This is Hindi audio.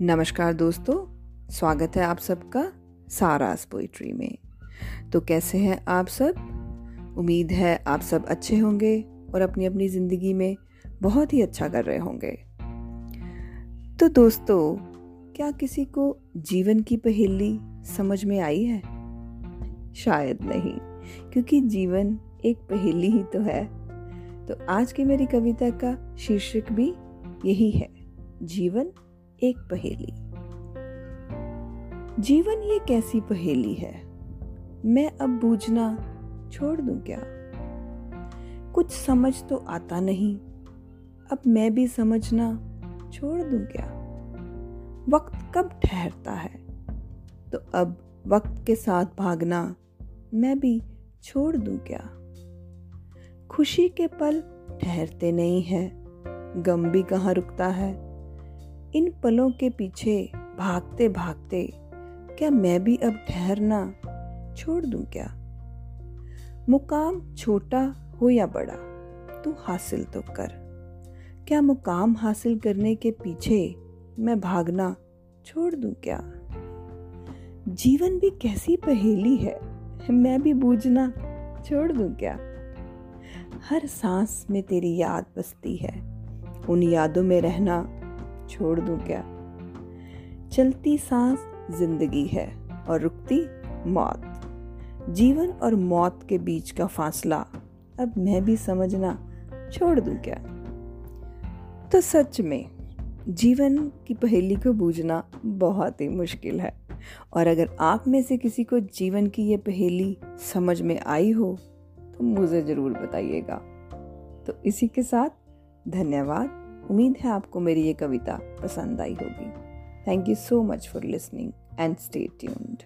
नमस्कार दोस्तों, स्वागत है आप सबका सारास पोइट्री में। तो कैसे हैं आप सब? उम्मीद है आप सब अच्छे होंगे और अपनी अपनी ज़िंदगी में बहुत ही अच्छा कर रहे होंगे। तो दोस्तों, क्या किसी को जीवन की पहेली समझ में आई है? शायद नहीं, क्योंकि जीवन एक पहेली ही तो है। तो आज की मेरी कविता का शीर्षक भी यही है, जीवन एक पहेली। जीवन ये कैसी पहेली है? मैं अब बूझना छोड़ दूँ क्या? कुछ समझ तो आता नहीं, अब मैं भी समझना छोड़ दूँ क्या? वक्त कब ठहरता है? तो अब वक्त के साथ भागना मैं भी छोड़ दूँ क्या? खुशी के पल ठहरते नहीं है, गम भी कहाँ रुकता है? इन पलों के पीछे भागते भागते, क्या मैं भी अब ठहरना छोड़ दूँ क्या? मुकाम छोटा हो या बड़ा, तू हासिल तो कर। क्या मुकाम हासिल करने के पीछे मैं भागना छोड़ दूँ क्या? जीवन भी कैसी पहेली है, मैं भी बूझना छोड़ दूँ क्या? हर सांस में तेरी याद बसती है, उन यादों में रहना छोड़ दूँ क्या? चलती सांस ज़िंदगी है और रुकती मौत। जीवन और मौत के बीच का फासला अब मैं भी समझना छोड़ दूँ क्या? तो सच में, जीवन की पहेली को बूझना बहुत ही मुश्किल है। और अगर आप में से किसी को जीवन की ये पहेली समझ में आई हो तो मुझे ज़रूर बताइएगा। तो इसी के साथ, धन्यवाद। उम्मीद है आपको मेरी ये कविता पसंद आई होगी। Thank you so much for listening and stay tuned